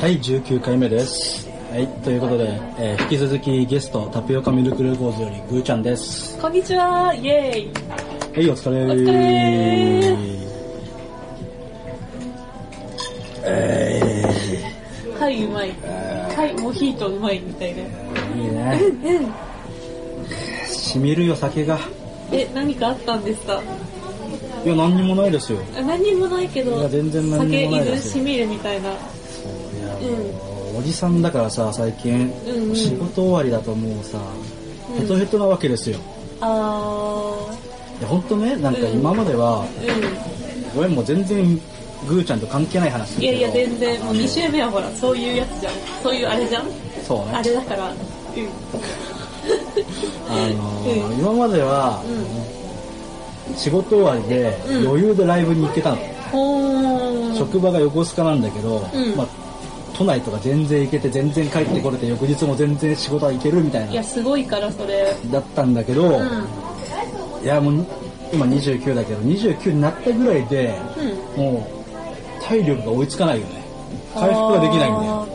はい、19回目です。はい、ということで、えー引き続きゲスト、タピオカミルクルーゴーズよりぐーちゃんです。こんにちは、イェーイ。はい、お疲れお疲れえはい、うまい。はい、モヒートうまいみたいな。ー、いいね。うん。しみるよ、酒が。え、何かあったんですか？いや、何にもないですよ。あ何にもないけど、いや全然何にもない酒ですよいずしみるみたいな。うおじさんだからさ、最近、うんうん仕事終わりだともうさ、ヘトヘトなわけですよ。あいや、ほんとね、なんか今までは、ー、ごめん、もう全然、ぐーちゃんと関係ない話いやいや、全然、もう2週目はほら、そういうやつじゃん。そういうあれじゃんそうね。あれだから。うん。あのーうん今までは、うん。仕事終わりでうん余裕でライブに行けたの。職場が横須賀なんだけど、うんまあ、都内とか全然行けて全然帰ってこれて翌日も全然仕事は行けるみたいいや、なすごいから、それ。だったんだけど、うん。いやもう今29だけど29になったぐらいでうん。もう体力が追いつかないよね回復ができないんだよ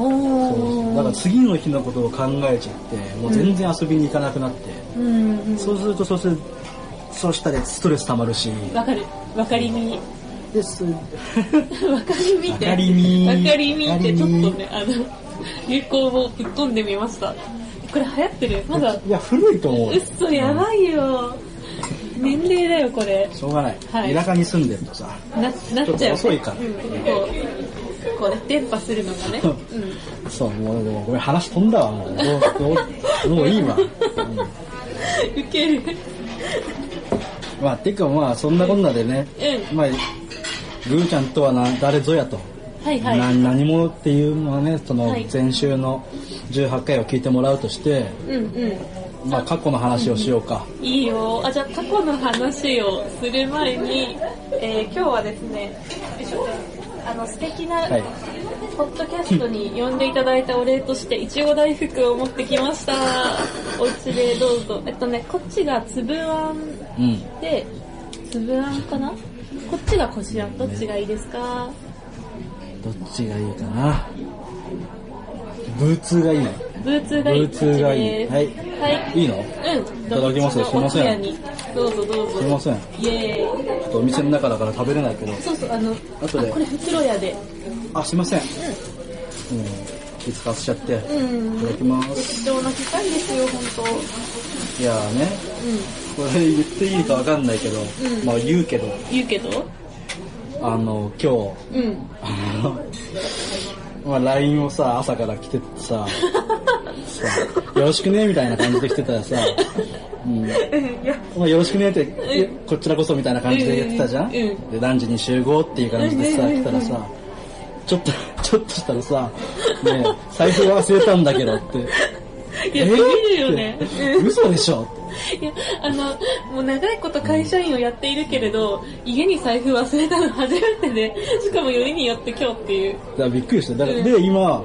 うだから次の日のことを考えちゃってもう全然遊びに行かなくなって、うんうん。そうするとそうするそうしたらストレス溜まるしわかる。わかりみ。です わかりみって。わかりみわかりみってちょっとね、あの、流行をぶっ込んでみました。これ流行ってる？まだ、いや古いと思ううっそやばいよ。年齢だよ、これ。しょうがない、はい田舎に住んでるとさな、なっちゃう、遅いからうん、こう、こうね、伝播するのがね。うん。そうもうでもごめん話飛んだわもうどうもういいわ、う んウケる。まあてかまあそんなこんなでね、うん。まあぐーちゃんとはな誰ぞやと、はいはい。な何者っていうのはねそのはい前週の18回を聞いてもらうとして、うんうん。まあ過去の話をしようか、いいよ。あ、じゃあ過去の話をする前に、えー今日はですね、あの素敵な、はいポッドキャストに呼んでいただいたお礼として、いちご大福を持ってきました。お家でどうぞ。えっとね、こっちが粒あんうんで、粒あんかな？こっちがこしあん。どっちがいいですか？どっちがいいかな？ブーツがいいブーツがいい。ブーツがいい。はい。はい。いいの？うん。いただきますすいません。どうぞどうぞ。すいません。イエーイ。ちょっとお店の中だから食べれないけど。そうそう、あの、あこれ袋屋で。あすいません。うん気使わせちゃって、いうん。ただきます。貴重な機会ですよ、本いやーね。当。うん。これ言っていいかわかんないけど、うん。まあ言うけど。言うけど？あの今日。うん。あ のまあ LINE をさ朝から来ててさ。さよろしくねみたいな感じで来てたらさ、うん。いや、まあ、よろしくねって、うん。こちらこそみたいな感じで言ってたじゃん、で、何時に集合っていう感じでさ、来たらさ、ちょっと、ちょっとしたらさ、ねえ財布忘れたんだけどって。いや、ビビるよね。嘘でしょ？いや、あの、もう長いこと会社員をやっているけれど、家に財布忘れたの初めてで、しかもよりによって今日っていう。だからびっくりした。だから、うんで、今、うん。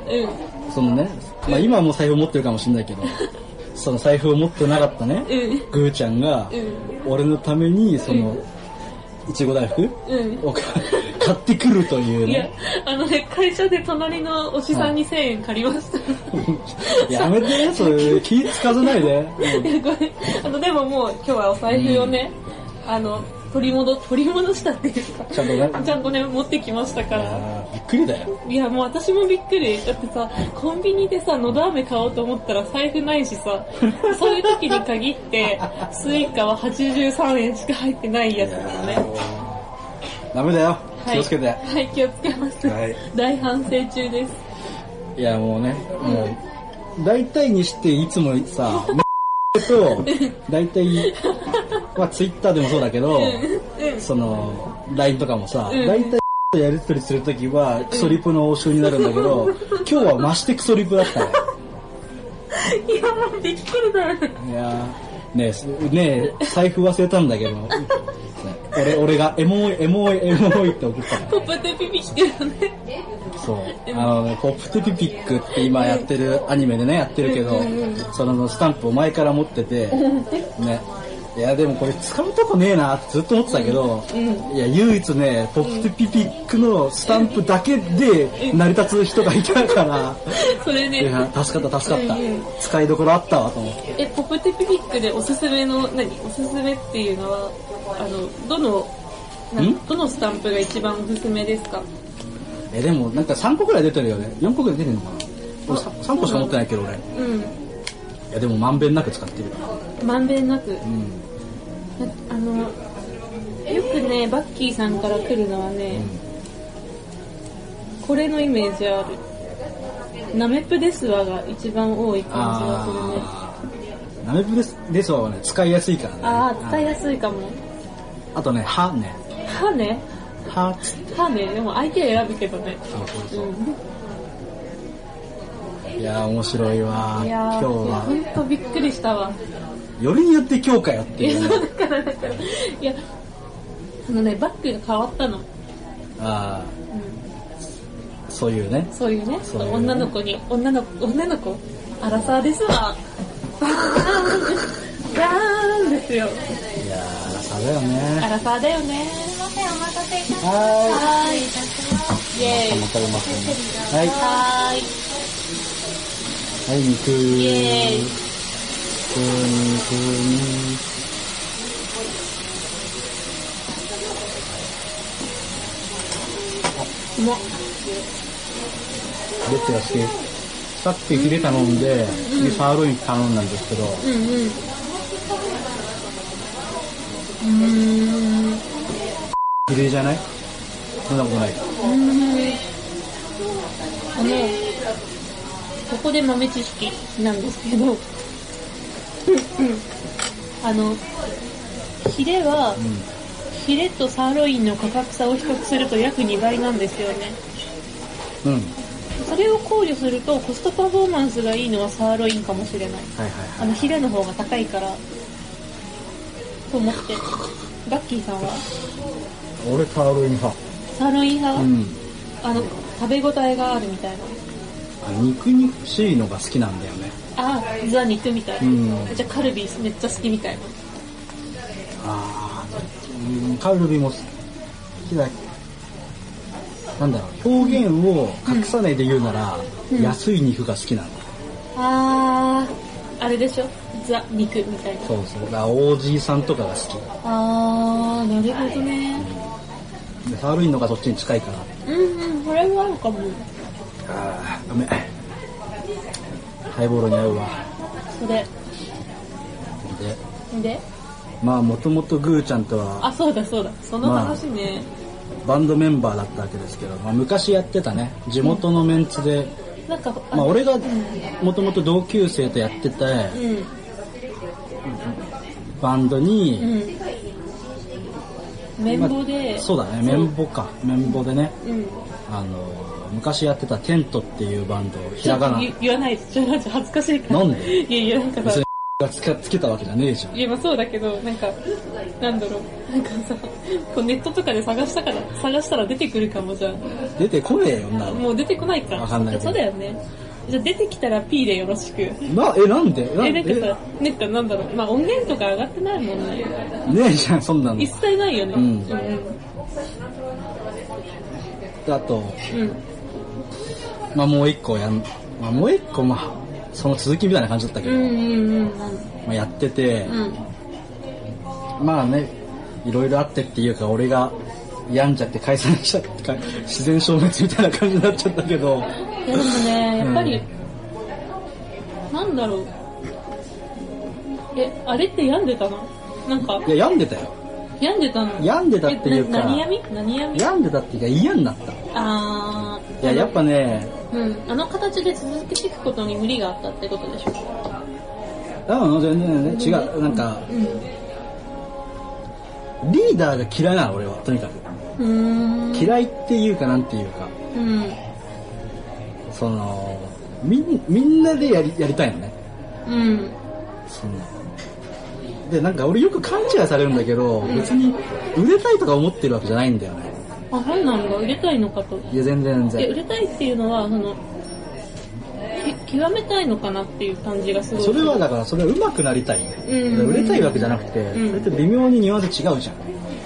そのね、まあ今はもう財布持ってるかもしれないけど、その財布を持ってなかったね、うん。ぐーちゃんが、うん。俺のために、その、いちご大福？うん。買ってくるといういやね。、あのね、会社で隣のおじさんに1000円借りました。やめて、そういう気使わせないで。うんいやごめんあの、でももう今日はお財布をね、あの、取り戻、取り戻したっていうか、ちゃんとね。ちゃんとね、持ってきましたから。びっくりだよ。いや、もう私もびっくり。だってさ、コンビニでさ、のど飴買おうと思ったら財布ないしさ、そういう時に限って、スイカは83円しか入ってないやつなのね。ダメだよ。はい気をつけて。はい、気をつけます。はい大反省中です。いや、もうね、もう、大体にしていつもさ、と、大体、まあツイッターでもそうだけど、うん。その、LINE とかもさ、うん大体やりとりするときはクソリプの応酬になるんだけど、今日は増してクソリプだったね。いや、もうびっくりだよね。いやーねねえ、財布忘れたんだけど、俺、俺がエモい、エモい、エモいって送ったから。ポップテピピしてるよね。そう。あのね、ポップテピピックって今やってる、アニメでね、やってるけどうんうんうん、そのスタンプを前から持ってて、ね、いや、でもこれ使うとこねえなってずっと思ってたけど、うんいや、唯一ね、ポップピピックのスタンプだけで成り立つ人がいたから、それね、いや、助かった助かったうんうん。使いどころあったわと思って。え、ポップテピピックでおすすめの、何？おすすめっていうのは、あの、どの、どのスタンプが一番おすすめですか？え、でもなんか3個くらい出てるよね。4個くらい出てるのかな？俺あ 3, 個しか持ってないけど俺。いうん。や、でもまんべんなく使ってる。まんべんなく。うん。なあの、よくね、バッキーさんから来るのはね、これのイメージある。ナメプデスワが一番多い感じがするね。ナメプレスデスワはね、使いやすいからね。ああ、使いやすいかも。あとね、歯ね。歯ね？歯。歯ね、でも相手選ぶけどね。そうそうそう。うん。いやー、面白いわいや今日は。んとびっくりしたわ。よりによって今日かよっていや、いうね。そうだから、だから、いや、あのね、バッグが変わったの。あうん。あ、そういうね。そういうね、そういうね女の子に、女の子、女の子、アラサーですわ。バーンバーンですよ。いやー、そうだよアね。ラサーだよね。すいません、お待たせいたしました。はい。いたします。イェーイ。はい。はーい。はい、肉。イエーイうまっ。どっちが好きさっきヒレ頼んで、次サーロイン頼んだんですけど、うんうん。うーん。ヒレじゃない？そんなことない。あの、ここで豆知識なんですけど、あの、ヒレは、ヒレとサーロインの価格差を比較すると約2倍なんですよね。うん。うん。それを考慮するとコストパフォーマンスがいいのはサーロインかもしれない。はいはいあの、ヒレの方が高いから、と思って。バッキーさんは？俺サーロイン派。サーロイン派、うん。あの、食べ応えがあるみたいな。あ肉肉しいのが好きなんだよね。ああ、ザ肉みたいな。うんじゃあカルビめっちゃ好きみたいな。あーうんカルビも好きだなんだろう、表現を隠さないで言うなら、うん安い肉が好きなの。あー、あれでしょ？ザ肉みたいな。そうそう。だから、オージーさんとかが好き。あー、なるほどね。でサーロインの方がそっちに近いから。うんうん、これはあるかも。ダメ。ハイボールに合うわ。それ。で、で？まあ、もともとグーちゃんとはあ、そうだそうだ。その話ね。バンドメンバーだったわけですけど、まあ、昔やってたね、地元のメンツで、なんか、まあ、俺がもともと同級生とやってたうん、バンドうに、ん。綿棒で、そうだね、綿棒か。綿棒でね、うん。あの、昔やってたテントっていうバンド、ひらがな。言言わないで。ちょ恥ずかしいから。なんで？いやいや、なんかさがつけつけたわけじゃねえじゃん。いや、まあそうだけど、なんか、なんだろう。なんかさ、こうネットとかで探したから、探したら出てくるかもじゃん。出てこねえよ、んなの。もう出てこないか。わかんないそうだよね。じゃあ出てきたら P でよろしく。な、え、なんで？なえ、なんかさ、なんかなんだろう。まあ音源とか上がってないもんね。えねえじゃん、そんなの一。切ないよね。うんうん。あと、うん。まあもう一個やん、まあもう一個、まあ、その続きみたいな感じだったけど、うんうんうんまあ、やってて、うん。うん。まあね、いろいろあってっていうか、俺が病んじゃって解散しちゃってか、自然消滅みたいな感じになっちゃったけど、いやでもね、やっぱり、なんだろう。え、あれって病んでたの？なんか、いや、病んでたよ。病んでたの？病んでたっていうか何病み何病み病んでたっていうか嫌になった。あー。いや、やっぱね、うん。あの形で続けていくことに無理があったってことでしょ？うん、全然ね、違う。なんか、うん。リーダーが嫌いなの、俺は、とにかく。うーん。嫌いっていうか、なんていうか、うん。その、みん、みんなでやり、やりたいのね。うん。その、で、なんか俺よく勘違いされるんだけど、別に売れたいとか思ってるわけじゃないんだよね。あ、そうなんだ。売れたいのかと。いや、全然全え、売然。れたいっていうのは、その、け極めたいのかなっていう感じがすごい。それはだから、それは上手くなりたい。うん売れたいわけじゃなくて、うんそれって微妙にニュアンス違うじゃん。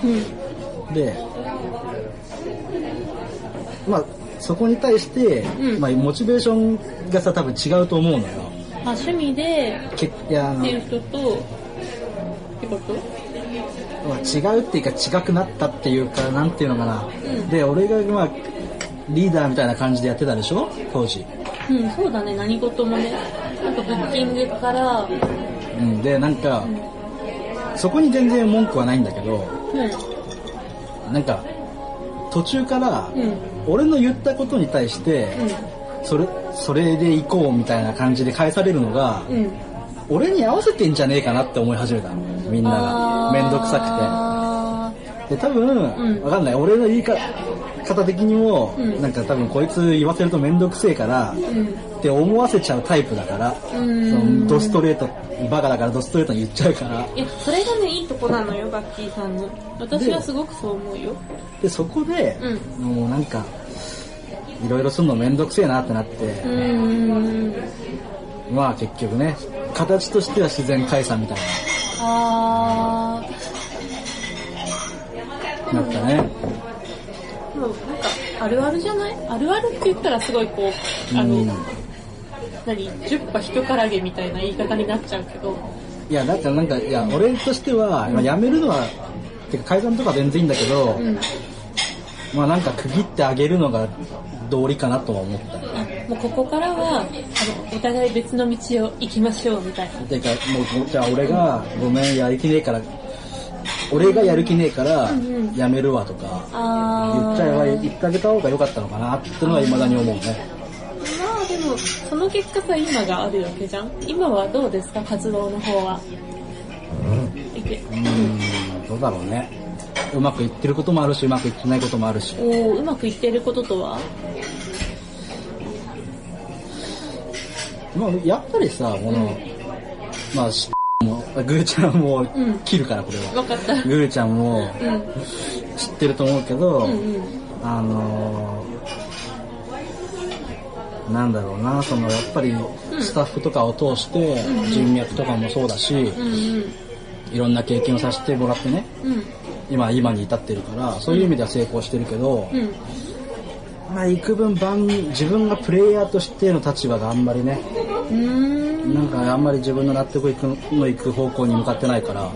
うん。で、まあ、そこに対して、うんまあ、モチベーションがさ、多分違うと思うのよ。あ、趣味で、けいやっていう人と、ってこと？まあ違うっていうか違くなったっていうか、なんていうのかな。うんで、俺がまあ、リーダーみたいな感じでやってたでしょ？当時。うん、そうだね、何事もね。なんかブッキングから、うん、で、なんか、そこに全然文句はないんだけど、うん、なんか、途中から、うん、俺の言ったことに対して、それ、それで行こうみたいな感じで返されるのが、うん。うん。俺に合わせてんじゃねえかなって思い始めたの。みんなが。めんどくささくて。で、多分、んわかんない。俺の言い方的にも、うんなんか多分こいつ言わせるとめんどくせえから。うん。って思わせちゃうタイプだから、うんそのドストレート、バカだからドストレートに言っちゃうから、いや、それがね、いいとこなのよ、ガッキーさんの。私はすごくそう思うよ。で、そこで、うもうなんか、いろいろするのめんどくせえなってなって。まあ結局ね、形としては自然解散みたいあな、なったね。ー、もうなんか、あるあるじゃない？あるあるって言ったらすごいこう、あの、うん何、十羽一からげみたいな言い方になっちゃうけど、いや、なんか、なんか、いや、俺としては、まあ、辞めるのは、てか解散とか全然いいんだけど、うん。まあなんか区切ってあげるのが道理かなとは思った。あもうここからは、あの、お互い別の道を行きましょうみたいな。てか、もう、じゃあ俺が、ごめん、やる気ねえから、俺がやる気ねえからうんうん、辞めるわとか。言っちゃえば、言ってあげた方が良かったのかなってのは未だに思うね。まあでも、その結果さ、今があるわけじゃん今はどうですか？活動の方は。いけうーん、どうだろうね。うまくいってることもあるし、うまくいってないこともあるし。おーうまくいってることとは？まあ、やっぱりさ、この、まあ、しも、グーちゃんもん切るから、これは。わかった。グーちゃんもうん。知ってると思うけど、うんうん。あのーなんだろうな、その、やっぱり、スタッフとかを通して、人脈とかもそうだし、うんいろんな経験をさせてもらってね、うん。うん。今、今に至ってるから、そういう意味では成功してるけど、うん。まあ、幾分番、自分がプレイヤーとしての立場があんまりね、うーん。なんかあんまり自分の納得いくのいく方向に向かってないから、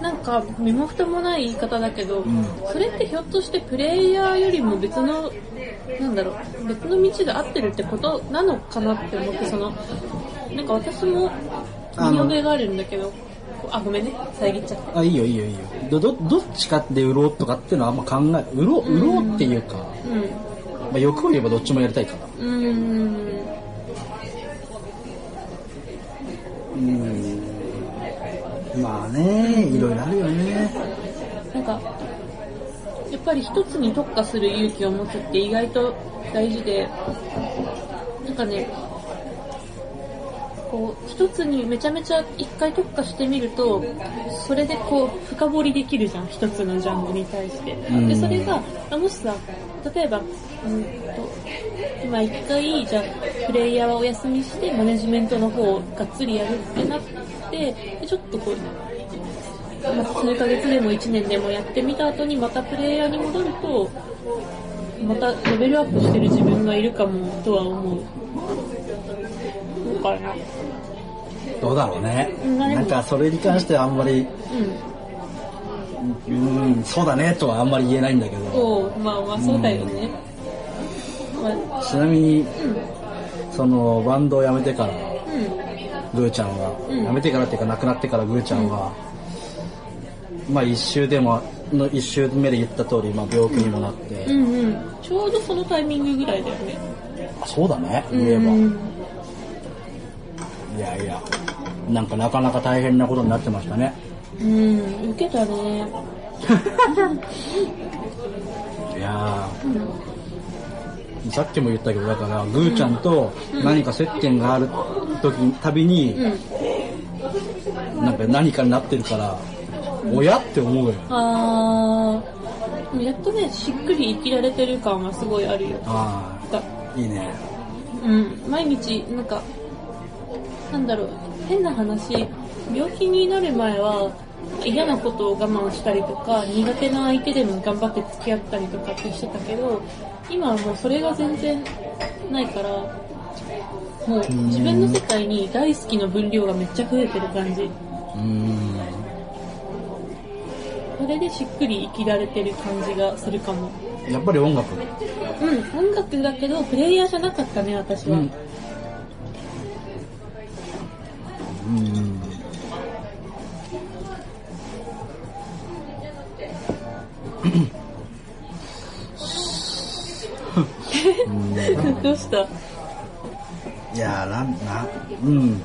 なんか、身も蓋もない言い方だけど、ん。それってひょっとしてプレイヤーよりも別の、なんだろう、別の道が合ってるってことなのかなって思って、その、なんか私も、見覚えがあるんだけど、あ、ごめんね、遮っちゃった。あ、いいよいいよいいよ。ど、ど、どっちかで売ろうとかっていうのはあんま考え、売ろう、売ろうっていうか、まあ、欲を言えばどっちもやりたいから。うん。うん。まあね、いろいろあるよね。なんか、やっぱり一つに特化する勇気を持つって意外と大事で、なんかね、こう、一つにめちゃめちゃ一回特化してみると、それでこう、深掘りできるじゃん、一つのジャンルに対して。んで、それが、あもしさ、例えば、うんと、今一回、じゃあ、プレイヤーはお休みして、マネジメントの方をがっつりやるってなって、でちょっとこう、まあ、数ヶ月でも1年でもやってみた後にまたプレイヤーに戻ると、またレベルアップしてる自分がいるかもとは思う。かな。どうだろうね。うんなんかそれに関してはあんまり、うん。うん、そうだねとはあんまり言えないんだけど、まあまあそうだよね。まあ、ちなみに、そのバンドを辞めてから、うグーちゃんは、うん辞めてからっていうか亡くなってからグーちゃんは、まあ一周でも、の一周目で言った通り、まあ病気にもなって、ん。うんうん。ちょうどそのタイミングぐらいだよね。あそうだね、言えば。うん。いやいや、なんかなかなか大変なことになってましたね。うん、受けたね。いやーさっきも言ったけど、だから、グーちゃんと何か接点がある時に、たびに、うん。なんか何かになってるから、親って思うよ。あー、やっとね、しっくり生きられてる感はすごいあるよ。あだあ、いいね。ううん、毎日、なんか、なんだろう、変な話、病気になる前は、嫌なことを我慢したりとか、苦手な相手でも頑張って付き合ったりとかってしてたけど、今はもうそれが全然ないから、もう自分の世界に大好きの分量がめっちゃ増えてる感じ。うん。それでしっくり生きられてる感じがするかも。やっぱり音楽。うん、音楽だけど、プレイヤーじゃなかったね、私は。うん。うん。どうした？いやー、なん、な、うん。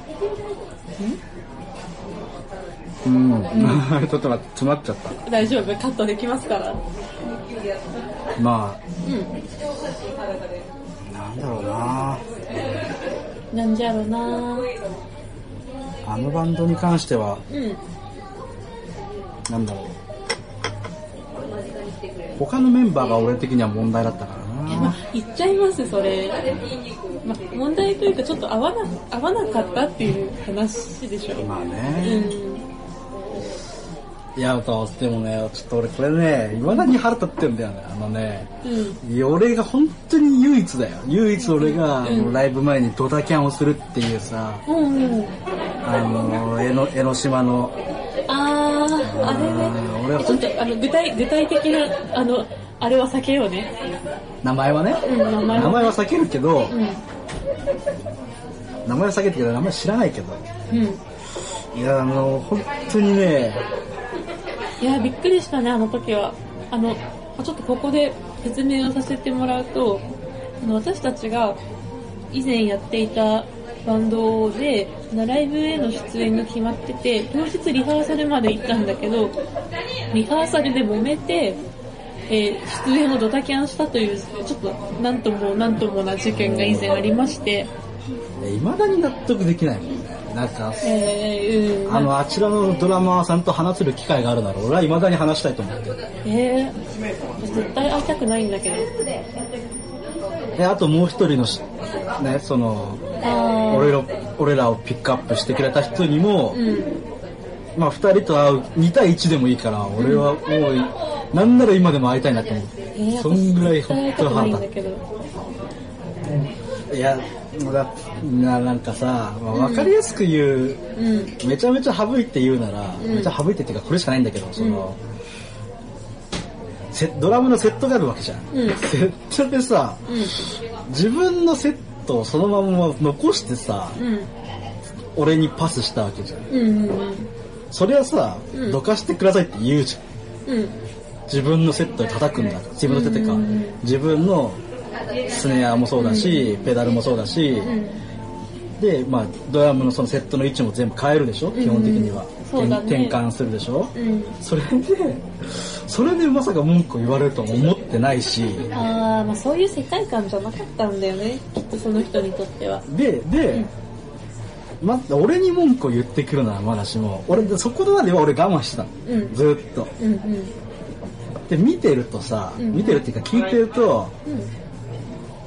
うん。ちょっと待って、詰まっちゃった。大丈夫？カットできますから。まうん。あ、なんだろうななんじゃろうなあのバンドに関しては、うん。なんだろう。他のメンバーが俺的には問題だったからなまあ、言っちゃいます、それ。まあ、問題というか、ちょっと合わな、合わなかったっていう話でしょ。まあうね。ん。いや、とでもね、ちょっと俺これね、未だに腹立ってんだよね。あのね、うん。いや俺が本当に唯一だよ。唯一俺が、ライブ前にドタキャンをするっていうさ、うんうん。あの、江ノ江ノ島の、あー、あれね。ちょっと、あの、具体、具体的な、あの、あれは避けようね。名前はね、うん、名前名前は避けるけど、うん。名前は避けるけど、名前知らないけど、うん。いや、あの、本当にね、いや、びっくりしたね、あの時は。あの、ちょっとここで説明をさせてもらうと、あの私たちが以前やっていたバンドで、ライブへの出演が決まってて、当日リハーサルまで行ったんだけど、リハーサルで揉めて、えー出演をドタキャンしたという、ちょっとなんともなんともな事件が以前ありまして、いまだに納得できないもんね。なんか、えー、うん、あの、あちらのドラマーさんと話せる機会があるなら、俺は未だに話したいと思ってる。えー、絶対会いたくないんだけど。で、あともう一人のし、ね、その、俺ら、俺らをピックアップしてくれた人にも、うん。まあ二人と会う、2対1でもいいから、俺はもう、なんなら今でも会いたいなと思って。えー、そんぐらい本当腹立いんだけど。ついや、だななんかさ、まあ、分かりやすく言う、うん。めちゃめちゃ省いて言うなら、うんめちゃ省いてっていうかこれしかないんだけど、その、セドラムのセットがあるわけじゃん。うんセットでさ、うん。自分のセットをそのまま残してさ、うん。俺にパスしたわけじゃん。うん。うん。それはさ、うんどかしてくださいって言うじゃん。うん。自分のセットで叩くんだから。自分の手ってかうん、自分のスネアもそうだし、ペダルもそうだし、うん。で、まあ、ドラムのそのセットの位置も全部変えるでしょ？基本的には。そうだね転換するでしょ？うん。それで、それでまさか文句を言われるとは思ってないし、あー、まあそういう世界観じゃなかったんだよね。きっとその人にとっては。で、で、ま、俺に文句を言ってくるならまだしも、俺、そこまでは俺我慢してたの。うん。ずーっと。うん。うん。で、見てるとさ、うん見てるっていうか聞いてると、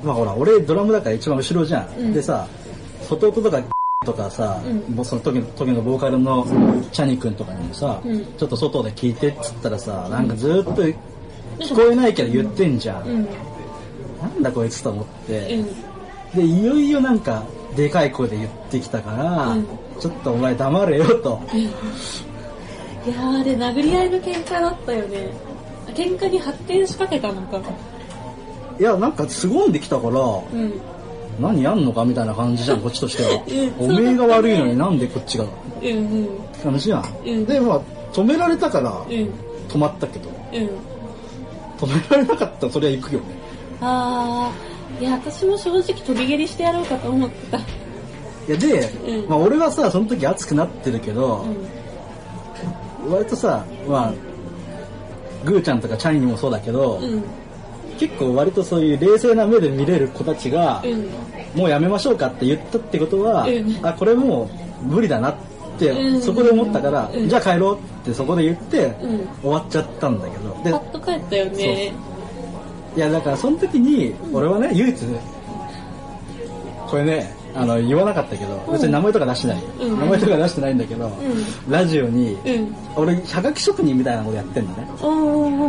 まあほら、俺ドラムだから一番後ろじゃん。うんでさ、外音とかとかさ、うんもうその時の時のボーカルのチャニ君とかにもさ、うんちょっと外で聞いてっつったらさ、なんかずーっと聞こえないけど言ってんじゃん。うん。なんだこいつと思って、うん。で、いよいよなんか、でかい声で言ってきたから、うんちょっとお前黙れよと。いやー、あれ殴り合いの喧嘩だったよね。喧嘩に発展しかけたのか。いや、なんか凄んできたから、うん。何やんのかみたいな感じじゃん、こっちとしてはうん。おめえが悪いのになんでこっちがうんうん。感じやん。うんで、まあ、止められたからうん。止まったけど、うん。止められなかったらそれは行くよね。あー、いや、私も正直飛び蹴りしてやろうかと思ってた。いや、で、うんまあ俺はさ、その時熱くなってるけど、割とさ、まあ、グーちゃんとかチャニにもそうだけど、うん。結構割とそういう冷静な目で見れる子たちが、うん。もうやめましょうかって言ったってことは、うん。あ、これもう無理だなって、うん。そこで思ったから、うん。じゃあ帰ろうってそこで言って、うん。終わっちゃったんだけど、でパッと帰ったよね。いやだからその時に、俺はね、唯一、これね、あの、言わなかったけど、別に名前とか出してない。うん名前とか出してないんだけど、ラジオに、うん。俺、はがき職人みたいなことやってんだね。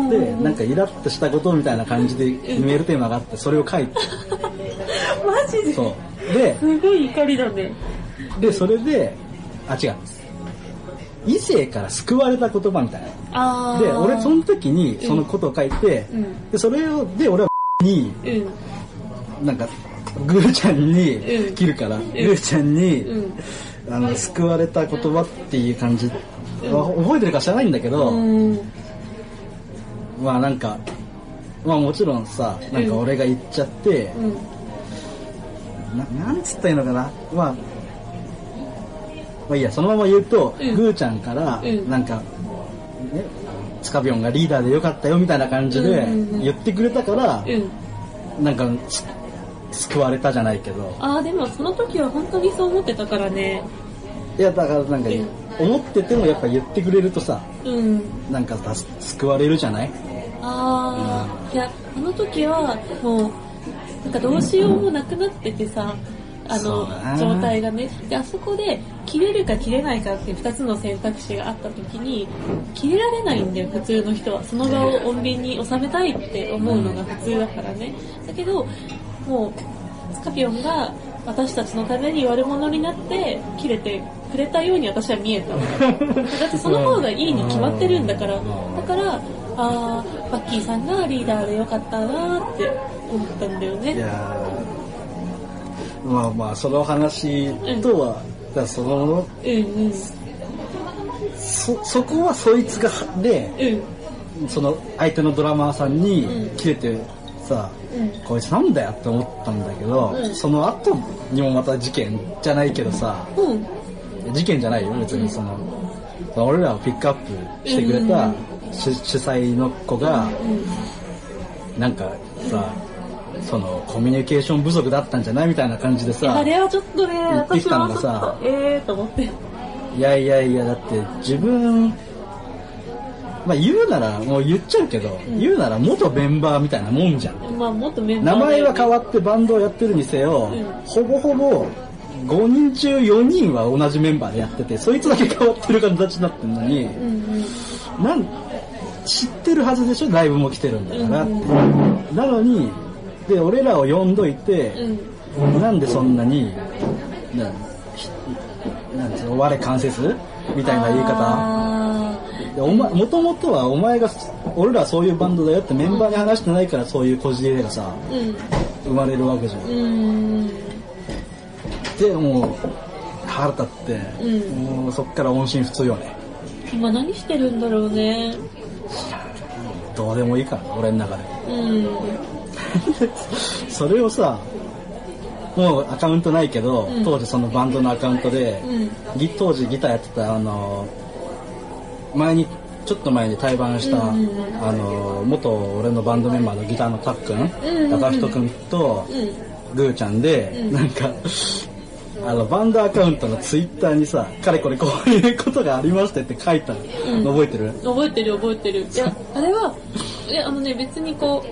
で、なんかイラッとしたことみたいな感じでメールテーマがあって、それを書いて、マジで？そう。で、すごい怒りだね。で、それで、あ、違う。異性から救われた言葉みたいな。で、俺その時にそのことを書いて、うん。で、それを、で、俺はに、うん。なんか、グーちゃんにうん切るから、グーちゃんに、うん。あの、救われた言葉っていう感じ、わ覚えてるか知らないんだけど、うん。まあなんか、まあもちろんさ、なんか俺が言っちゃって、うん。ななんつったらいいのかな？まあ、まあいいや、そのまま言うと、うんグーちゃんから、うんなんか、ね、スカビオンがリーダーでよかったよみたいな感じで言ってくれたから、うん。なんか、す救われたじゃないけど、あー、でもその時は本当にそう思ってたからね。いや、だからなんか、思っててもやっぱ言ってくれるとさ、うん。なんかさ救われるじゃない？あー、いや、あの時はもう、なんかどうしようもなくなっててさ、あの状態がね。で、あそこで切れるか切れないかっていう二つの選択肢があった時に、切れられないんだよ、普通の人は。その場を穏便に収めたいって思うのが普通だからね。だけど、もう、スカピオンが私たちのために悪者になって切れてくれたように私は見えたわだってその方がいいに決まってるんだから。だから、あー、バッキーさんがリーダーでよかったなーって思ったんだよいね。まあまあ、その話とは、だからその、うんうん。そ、そこはそいつが、で、うん。その相手のドラマーさんにうん切れてさ、うん。こいつなんだよって思ったんだけど、うん。その後にもまた事件じゃないけどさ、うん。事件じゃないよ別に。その、俺らをピックアップしてくれた主,、主催の子が、なんかさ、そのコミュニケーション不足だったんじゃないみたいな感じでさあ、れはちょっとね、言ってきたのがさと、えーと思って。いやいやいや、だって自分、まあ言うなら、もう言っちゃうけど、ん言うなら元メンバーみたいなもんじゃん。まあもっとメンバー名前は変わっってバンドをやってるにせよ、うんほぼほぼ5人中4人は同じメンバーでやってて、そいつだけ変わってる形になってるのに、うんうん。なん知ってるはずでしょ？ライブも来てるんだからって。なのに、で、俺らを呼んどいて、うん。なんでそんなに、なんひなんつうの、我関節みたいな言い方。あでお前、もともとはお前が、俺らそういうバンドだよってメンバーに話してないからそういうこじれがさ、ー生まれるわけじゃん。うん。うん。で、もう、腹立って、うんもうそっから音信不通よね。今何してるんだろうね。どうでもいいから、俺の中で。うん。それをさ、もうアカウントないけど、うん当時そのバンドのアカウントで、うん。ギ当時ギターやってた、あの、前に、ちょっと前に対バンした、うんうんうん。あの、元俺のバンドメンバーのギターのタックン、うんうん高人くんと、うーちゃんで、うん。なんか、あの、バンドアカウントのツイッターにさ、かれこれこういうことがありましてって書いたうん。の覚えてる、覚えてる覚えてる。いや、あれは、あのね、別にこ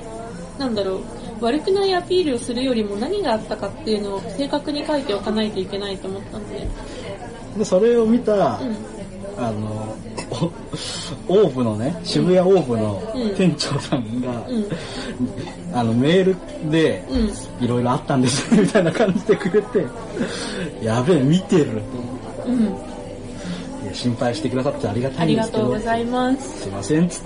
う、なんだろう、悪くないアピールをするよりも何があったかっていうのを正確に書いておかないといけないと思ったので。で、それを見た、うん。あの、お オーブのね、渋谷オーブのうん店長さんが、うん。あの、メールで、うん。いろいろあったんです みたいな感じでくれて、やべえ、見てる。うん。いや心配してくださってありがたありがいんですけど、とうございます。すいません、つっ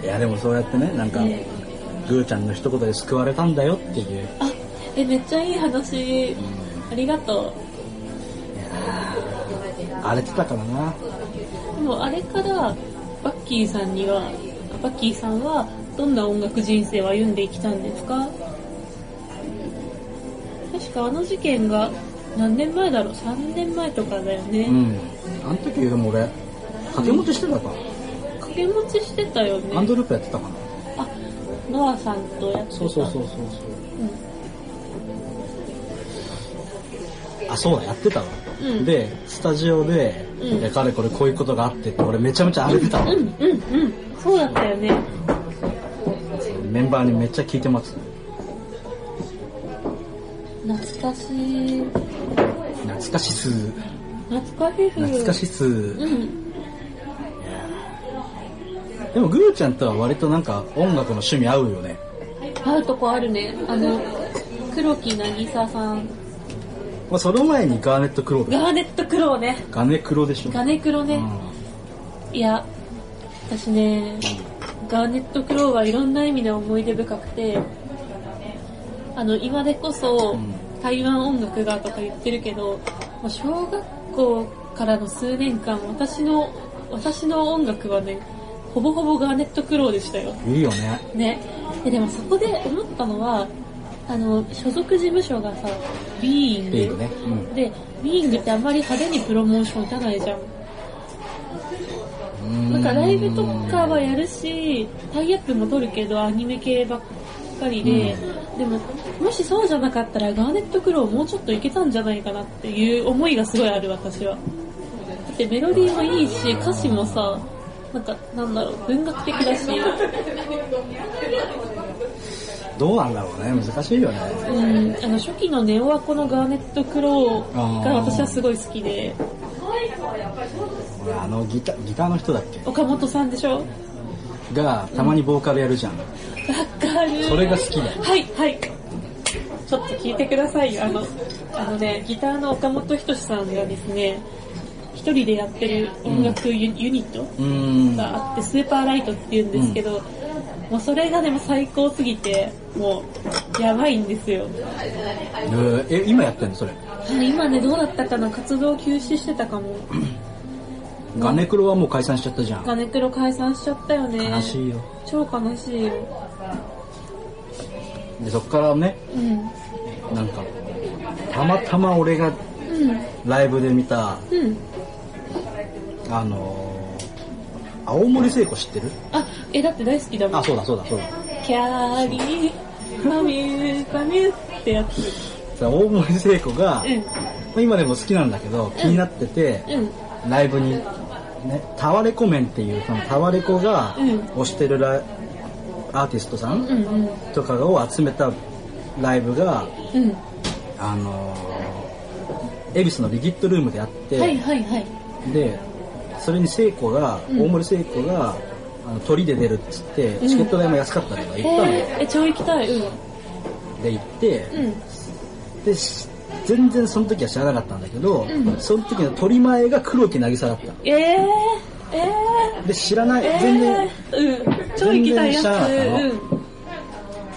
て。いや、でもそうやってね、なんか、うんグーちゃんの一言で救われたんだよっていう。あ、え、めっちゃいい話。ありがと荒れてたからな。う。でもあれから、バッキーさんには、バッキーさんはどんな音楽人生を歩んできたんですか？確かあの事件が何年前だろう ?3 年前とかだよね。うん。あの時でも俺、掛け持ちしてたか？掛け持ちしてたよね。ハンドループやってたかな。あ、ノアさんとやってた。そうそうそうそうそう。あ、そうだ、やってたわ。うんで、スタジオで、うんかれこれこういうことがあってって、俺めちゃめちゃ荒れてたわ。うん。うん、うん、うん。そうだったよね。メンバーにめっちゃ聞いてます。懐かしい。懐かしす。懐かしい。懐かしす。うん。でも、グーちゃんとは割となんか音楽の趣味合うよね。合うとこあるね。あの、黒木渚さん。まあ、その前にガーネットクローだガーネット黒ね。ガネクロでしょ。ガネ黒ね。ういや、私ね、 GARNET CROW はいろんな意味で思い出深くて、あの、今でこそん台湾音楽がとか言ってるけど、まあ小学校からの数年間、私の、私の音楽はね、ほぼほぼ GARNET CROW でしたよ。ん。いいよね。ね。ででもそこで思ったのは、あの、所属事務所がさ、 Being。Being ねうんで、ビーイングってあんまり派手にプロモーション打たないじゃん。なんかライブとかはやるし、タイアップも取るけどアニメ系ばっかりで、でも、もしそうじゃなかったらガーネットクローもうちょっといけたんじゃないかなっていう思いがすごいある私は。だってメロディーもいいし、歌詞もさ、なんか、なんだろう、文学的だし、どうなんだろうね。難しいよね。うん、あの初期のネオアコのガーネットクローが私はすごい好きで、俺あのギタギターの人だっけ？岡本さんでしょ？わがたまにボーカルやるじゃん。かるそれが好きだよ。はい、はい。ちょっと聞いてくださいよ。あの、あのね、ギターの岡本人志さんがですね、一人でやってる音楽ユ,、ユニット。があって、スーパーライトって言うんですけど、もうそれがでも最高すぎて、もう、やばいんですよ。えーえ、今やってんの？それ。今ね、どうだったかな活動休止してたかも。ガネクロはもう解散しちゃったじゃん。ガネクロ解散しちゃったよね。悲しいよ。超悲しいよ。で、そっからね、うん。なんか、たまたま俺がうん。ライブで見た、うん。あのー、青森聖子知ってる？あ、え、だって大好きだもん。あ、そうだそうだそうだ。キャーリー、ファミュー、ファミューってやつ。さ大森聖子が、うん。まあ今でも好きなんだけど、気になってて、うん。ライブに、ね、タワレコメンっていう、そのタワレコがうん推してるライアーティストさんうんうん。とかを集めたライブが、うん。あのー、恵比寿のビギットルームであって、はいはいはい。で、それに聖子が、うん大森聖子が、あの鳥で出るっつって、んチケット代も安かったから行ったのよ。えー、え、超行きたい。うん。で行って、うん。で、し全然その時は知らなかったんだけど、うんその時の鳥前が黒木渚だった。えー、えで、知らない、ー、えー、全然、うん。超行きたいやつ。全然知らなかったの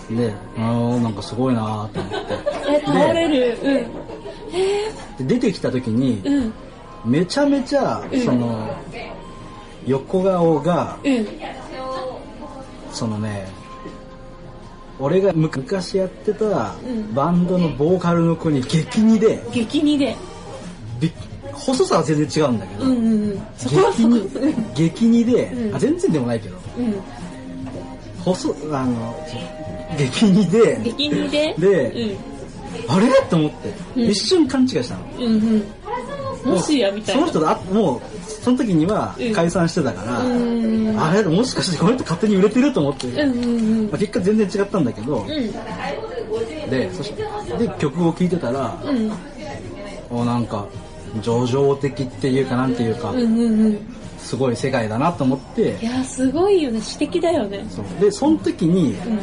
うん。で、あーなんかすごいなーと思って。え、倒れる。うん。で、出てきた時に、うん。めちゃめちゃ、うんその、横顔が、うん。そのね、俺がむ昔やってたんバンドのボーカルの子に激似で、激似で。び細さは全然違うんだけど、うんうんうん。そこは。激似うん。激似で、うんあ全然でもないけど、うん。細、あの、激似で、激似で？であれ？と思って、うん一瞬勘違いしたの。うん。うんうん。もしや、みたいな。その人だ、もう、その時にはうん解散してたから、うん。あれもしかしてこの人勝手に売れてると思って、うんうんうんまあ、結果全然違ったんだけど、うん。で、そして、で、曲を聴いてたら、うん。おなんか、叙情的っていうかなんていうか、うんうんうん。すごい世界だなと思ってい、や、すごいよね。詩的だよね。で、その時に、うん。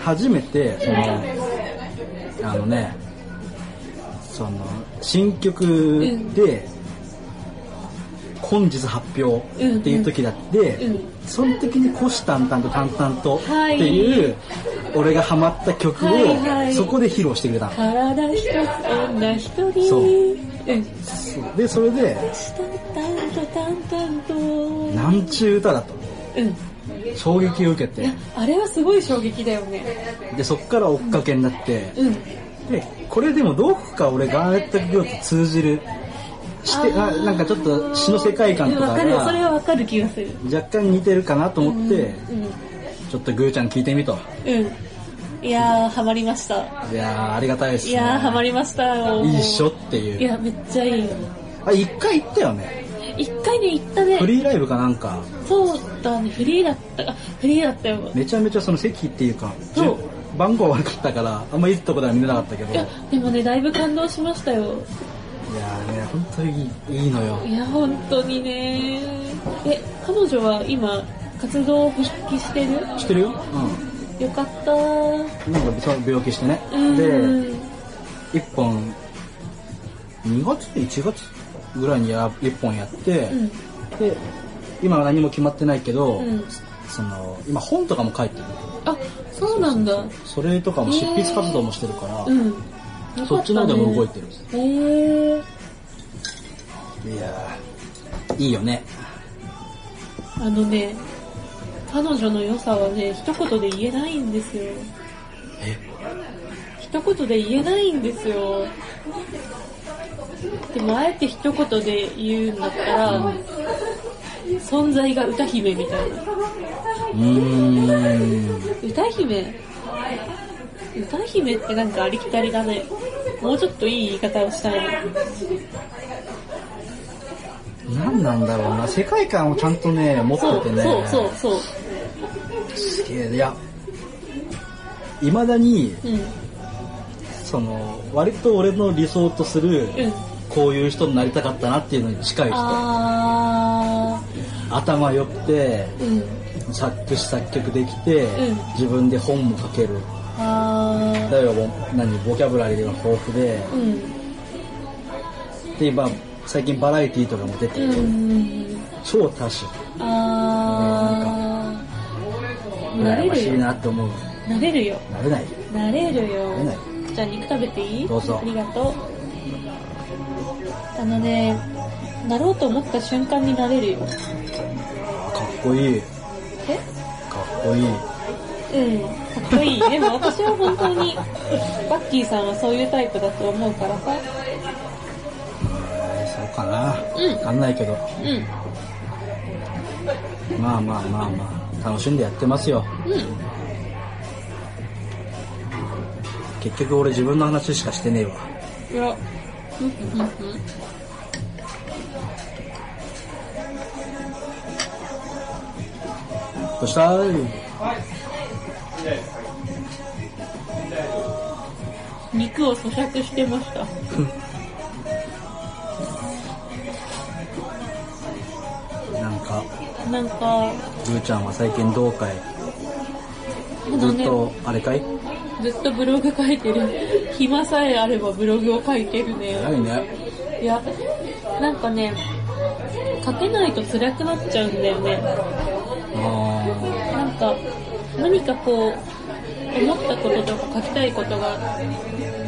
初めて、その、あのね、その、新曲で、本日発表っていう時だって、その時に虎視眈々と淡々とってはいいう、俺がハマった曲を、そこで披露してくれたの。体一つ、女一人。そうで、それで。なんちゅう歌だと、うん。衝撃を受けてあれはすごい衝撃だよね。で、そっから追っかけになって、うん。で、これでもどこか俺ガーネット業と通じる、して、あなんかちょっと詩の世界観とかわかる。それがはわかる気がする。若干似てるかなと思って、うん。ちょっとグーちゃん聞いてみと。うん。うん。いやー、ハマりました。いやー、ありがたいです、ね。いやー、ハマりましたよ。いいっしょっていう。いや、めっちゃいいよ。あ、一回行ったよね。一回ね、行ったねフ。リーライブかなんか、そうだね、フリーだった。あ、フリーだったよ。めちゃめちゃその席っていうか、そう番号悪かったから、あんまいいとこでは見れなかったけど、いやいや、でもね、だいぶ感動しましたよ。ーね、本当にいいのよ。いや、本当にね。え、彼女は今、活動復帰してる？知ってるよよかったうん。なんか病気してね。うん。で、一本、2月 ?1 月？ぐらいにや一本やって、うん。で、今は何も決まってないけど、うん。その、今本とかも書いてる。あ、そうなんだ。それとかも執筆活動もしてるから、うん。そっちの方でも動いててる。へえ。いやー、いいよね。あのね、彼女の良さはね、一言で言えないんですよ。え？一言で言えないんですよ。でもあえて一言で言うんだったら、存在が歌姫みたいな。うーん。歌姫？歌姫ってなんかありきたりだね。もうちょっといい言い方をしたいな。何なんだろうな、世界観をちゃんとね、持そうっててね。そうそうそう。すげえ、いや、未だに、うん。その、割と俺の理想とする、うん。こういう人になりたかったなっていうのに近い人。あ頭良くて、ー。うん。作詞作曲できて、うん自分で本も書ける。だよ、何、ボキャブラリーが豊富で、うん。で、今、最近バラエティーとかも出てうて、ん。超多種。あー。なれ羨ましいるよ。なって思う。なれるよ。なれない。なれるよなれない。じゃあ肉食べていい？どうぞありがとう。あのね、なろうと思った瞬間になれるよ。かっこいい。え？かっこいい。うん、かっこいい。でも私は本当に、バッキーさんはそういうタイプだと思うからさ。えーそうかな。うんわかんないけど。うん。まあまあまあまあ、楽しんでやってますよ。うん。結局俺自分の話しかしてねえわ。いや、うん、うん、うん。どうした肉を咀嚼してました。なんか、なんか、ぐーちゃんは最近どうかい？ずっと、あれかい？ずっとブログ書いてる。暇さえあればブログを書いてるね。偉いね。いや、なんかね、書けないと辛くなっちゃうんだよね。か、何かこう、思ったこととか書きたいことが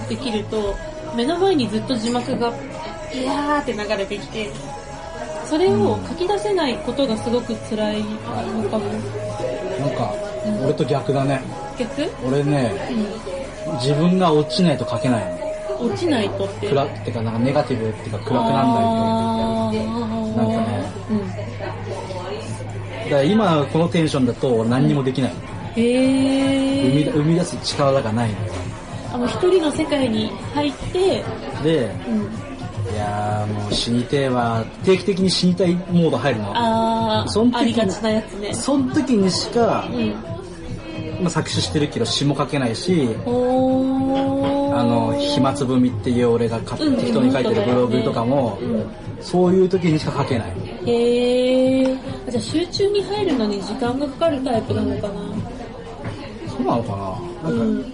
できると、目の前にずっと字幕が、いやーって流れてきて、それを書き出せないことがすごく辛いのかも。ーなんか、俺と逆だね。逆？俺ね、う自分が落ちないと書けないの。ん。落ちないとって。暗ってか、なんかネガティブっていうか暗くなんないと。なんかね、うん。だから今このテンションだと何にもできない。へ生みー。生み出す力がないの。あの、一人の世界に入って、で、うん。いやーもう死にてえわ。定期的に死にたいモード入るの。あー、そん時にありがちなやつね。その時にしか、うん。まあ、作詞してるけど詩も書けないし。あの、暇つぶみっていう俺が適当に書いてるブログとかも、うんそういう時にしか書けない。へー。じゃあ集中に入るのに時間がかかるタイプなのかな？そうなのかな？うなんん。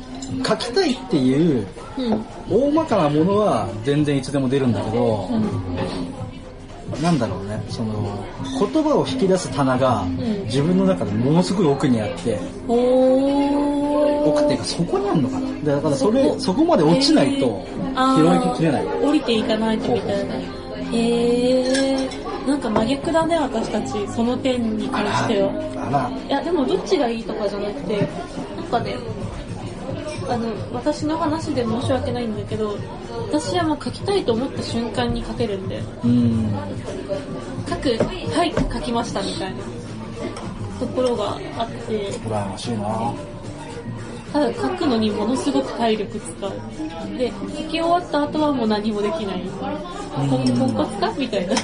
か、書きたいっていううん。大まかなものは全然いつでも出るんだけど、うん。なんだろうね、その、言葉を引き出す棚がん自分の中でものすごい奥にあって。奥っていうかそこにあるのかな？だからそれ、そこそこまで落ちないと拾いきれない。降りていかないとみたいな。へー。なんか真逆だね、私たち。その点に関しては。いや、でもどっちがいいとかじゃなくて、なんかね、あの、私の話で申し訳ないんだけど、私はもう書きたいと思った瞬間に書けるんで、うん。書く、はい、書きましたみたいなところがあって、羨ましいなただ書くのにものすごく体力使う。で、書き終わった後はもう何もできない。ポンコツか？みたいな。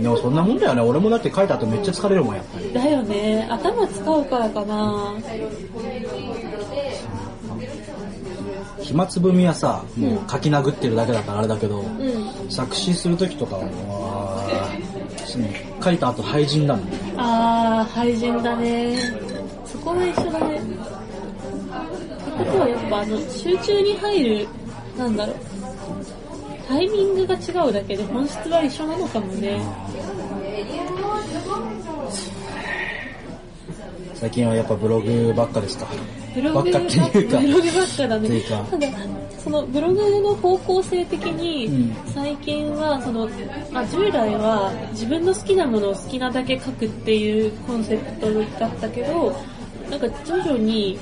でもそんなもんだよね。俺もだって書いた後めっちゃ疲れるもんやっぱり。だよね。頭使うからかな。暇つぶみはさもう書き殴ってるだけだからあれだけど、うん。作詞する時とかはもう書いた後廃人だもん。ねあー廃人だね。そこは一緒だね結局はやっぱあの集中に入るなんだろうタイミングが違うだけで本質は一緒なのかもね。最近はやっぱブログばっかですか？ブログばっかっていうか。ブログばっかだね。ただそのブログの方向性的に、うん。最近はそのあ従来は自分の好きなものを好きなだけ書くっていうコンセプトだったけどなんか徐々に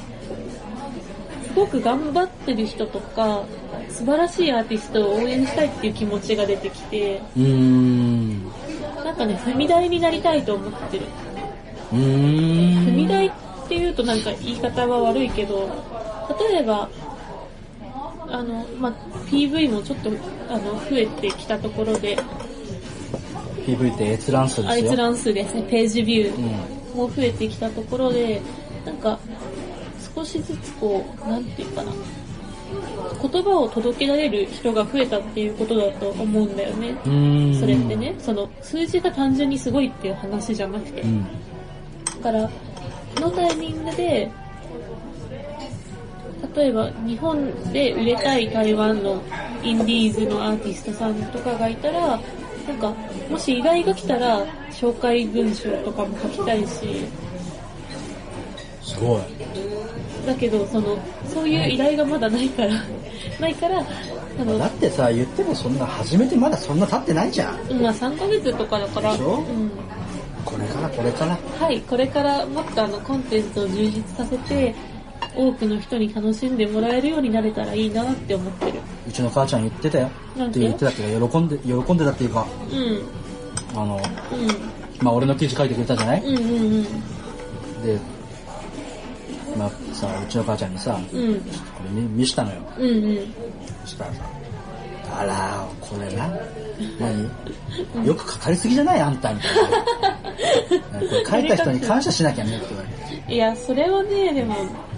すごく頑張ってる人とか素晴らしいアーティストを応援したいっていう気持ちが出てきてうーん。なんかね踏み台になりたいと思ってる。うーん。踏み台っていうとなんか言い方は悪いけど例えばあの、まあ、PV もちょっとあの増えてきたところで PV って閲覧数ですよ。あ閲覧数ですね。ページビュうん。ーも増えてきたところでなんか少しずつこうなんていうかな。言葉を届けられる人が増えたっていうことだと思うんだよね。それってね。その数字が単純にすごいっていう話じゃなくて。うん。だから、このタイミングで、例えば日本で売れたい台湾のインディーズのアーティストさんとかがいたら、なんか、もし依頼が来たら、紹介文章とかも書きたいし、すごい。だけど、その、そういう依頼がまだないから、ないから、だ、ってさ言ってもそんな始めてまだそんな経ってないじゃん。まあ3ヶ月とかだから、でしょ？うん。これからこれから。はい、これからもっとあのコンテンツを充実させて、多くの人に楽しんでもらえるようになれたらいいなって思ってる。うちの母ちゃん言ってたよ。って言ってたけど喜んで喜んでたっていうかうん、あのうん、まあ俺の記事書いてくれたじゃない？うん、うん、うん、でまあさうちの母ちゃんにさうん、これ見見したのよ。うん、うん。そしたらさあらこれな。何？よくかかりすぎじゃない？あんたみたいな。これ書いた人に感謝しなきゃねって言われて。いや、それはね、でも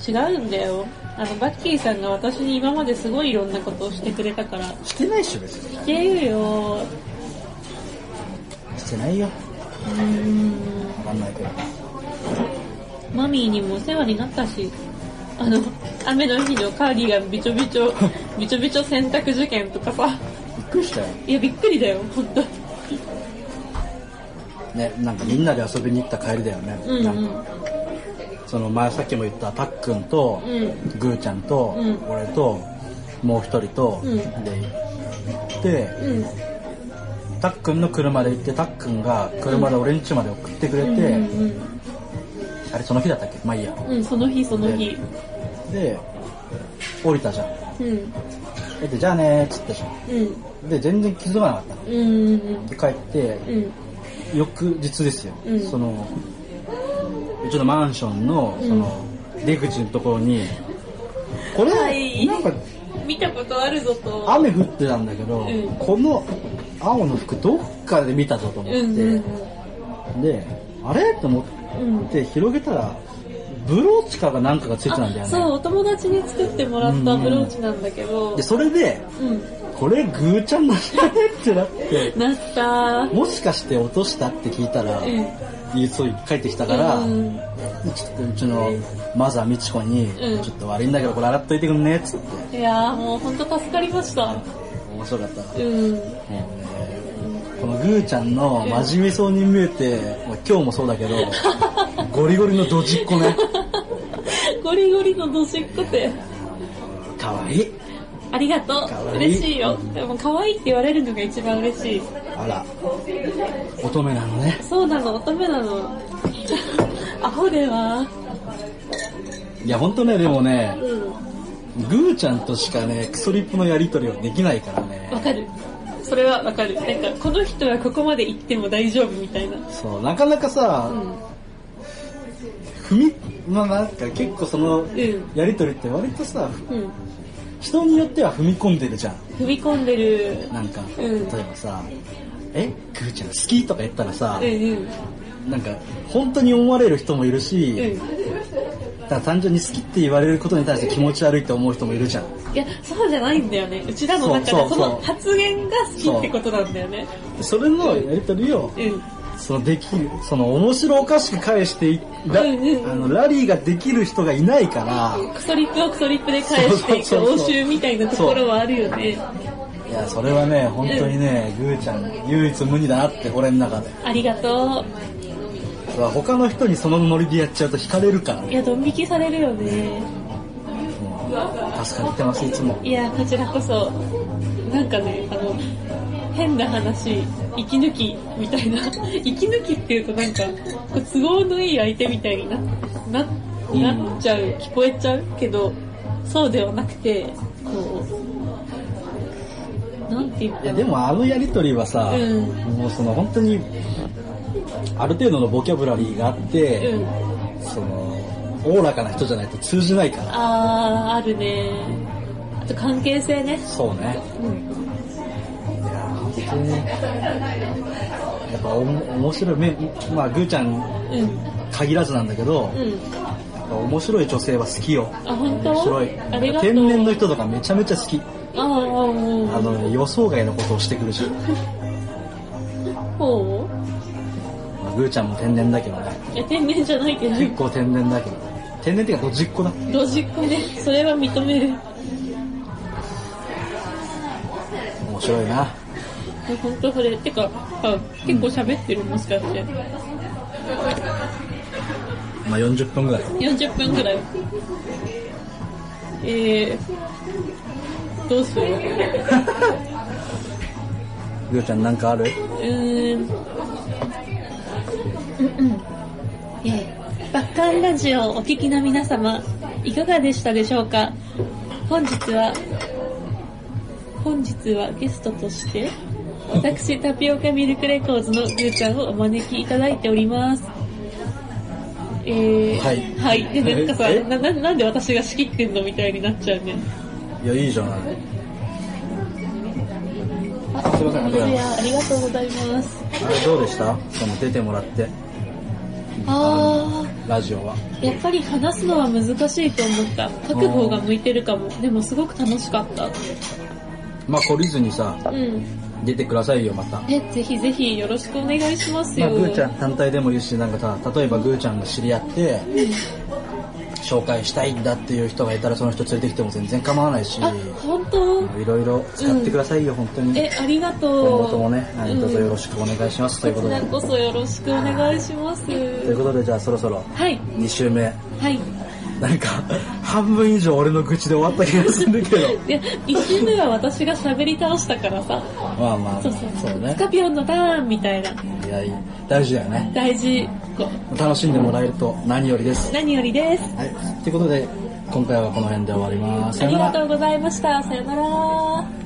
違うんだよ。あの、バッキーさんが私に今まですごいいろんなことをしてくれたから、してないっしょ別に。してるよ。してないよ。うーん、わかんないけどマミーにもお世話になったし、あの、雨の日のカーディガンびちょびちょ、びちょびちょ洗濯受験とかさ、びっくりしたよ。いや、びっくりだよ、ほんと。ねなんかみんなで遊びに行った帰りだよね、うんうん。なんかその前さっきも言ったたっくんと、うん。ぐーちゃんと、うん。俺ともう一人と、うん。で行ってうん。たっくんの車で行ってたっくんが車で俺ん家まで送ってくれて、うんあれその日だったっけ？まあいいや。うん、うん、その日その日。で降りたじゃん。うん、でじゃあねーっつったじゃうん、んで全然気づかなかった。のうん、うん、で帰ってうん、翌日ですよ、うん。そのうちのマンションのその出口のところにこれ、はい。なんか見たことあるぞと。雨降ってたんだけど、うん。この青の服どっかで見たぞと思って、うん、うん、であれ？と思うん。って広げたらブローチかがなんかがついてたんだよね。あそう、お友達に作ってもらったブローチなんだけど、でそれでうん、これグーちゃんなんじゃねってなって。なった。もしかして落としたって聞いたら、うん。いそう帰ってきたから、うん。ちょっとうちのマザーみちこに、うん。ちょっと悪いんだけどこれ洗っといてくんねっつって。いやーもうほんと助かりました。面白かった、うん。もうねこのグーちゃんの真面目そうに見えて、まあ今日もそうだけどゴリゴリのドジっ子ねゴリゴリのどしっこて。かわいいありがとう。嬉しいよ。でも可愛いって言われるのが一番嬉しい。あら乙女なのねそうなの、乙女なの。アホでは。いや本当ねでもねうん。グーちゃんとしかねクソリップのやり取りはできないからねわかる。それはわかる。なんか、この人はここまで行っても大丈夫みたいな。そうなかなかさ、うん。踏みまあなんか結構そのんやり取りって割とさうん。人によっては踏み込んでるじゃん踏み込んでる。なんか、うん例えばさえグーちゃん好きとか言ったらさうんうん。なんか本当に思われる人もいるし、うん。だから単純に好きって言われることに対して気持ち悪いって思う人もいるじゃんいや、そうじゃないんだよね。うちらの中でその発言が好きってことなんだよね。それのやりとりをうん。そのできるその面白おかしく返していラ,、うんうんあのラリーができる人がいないからクソリップをクソリップで返していく応酬みたいなところはあるよね。いやそれはね本当にね、グーちゃん唯一無二だなって俺の中でありがと他の人にそのノリでやっちゃうと惹かれるからう。いや、ドン引きされるよね。助かってますいつも。いや、こちらこそ、なんかね、あの、変な話、息抜きみたいな、息抜きっていうとなんか、都合のいい相手みたいにな、な、なっちゃう、聞こえちゃうけど、そうではなくて、こう、なんて言ったら。でもあのやりとりはさ、うん。もうその本当にある程度のボキャブラリーがあって、うん。そのおおらかな人じゃないと通じないからあー、あるね。あと関係性ね。そうねうん。いや本当にねやっぱおも面白いめまあグーちゃんうん。限らずなんだけど、うん。面白い女性は好きよあ、本当？面白い。天然の人とかめちゃめちゃ好きああ、もあの、ね、予想外のことをしてくるしう。ほまあグーちゃんも天然だけどねういや、天然じゃないけど。結構天然だけど天然っていうかドジっ子だロジックね、それは認める。面白いな本当それ、てか、あ結構喋ってるもしかして。まあ40分ぐらい40分ぐらい。えー、どうしよう。グーちゃんなんかある？うーん。うんうん。えー、バッカンラジオをお聞きの皆様、いかがでしたでしょうか？本日は、本日はゲストとして、私、タピオカミルクレコーズのグーちゃんをお招きいただいております。えー、はいはい。で、なんかさえ、な、ななんで私が仕切ってんのみたいになっちゃうね。いやいいじゃないあ、すいませんありがとうございますありがとうございます。あれどうでした？その出てもらってあラジオはー、やっぱり話すのは難しいと思った。書く方が向いてるかも。でもすごく楽しかった。まあ懲りずにさうん。出てくださいよまたえ、ぜひぜひよろしくお願いしますよ。まあグーちゃん単体でもいいしなんかさ例えばグーちゃんが知り合って紹介したいんだっていう人がいたらその人連れてきても全然構わないしあ、本当？いろいろ使ってくださいよ、本当にえ、ありがとう。今後ともね、はいどうぞよろししくお願いします、というこちことでらこそよろしくお願いします。ということでじゃあそろそろはい。2週目はい。なんか半分以上俺の愚痴で終わった気がするけど で、一周目は私が喋り倒したからさ。まあまあそうそうそうねスカピオンのターンみたいな。いやいい大事だよね大事。楽しんでもらえると何よりです何よりです。はいということで今回はこの辺で終わりますさありがとうございました。さよなら。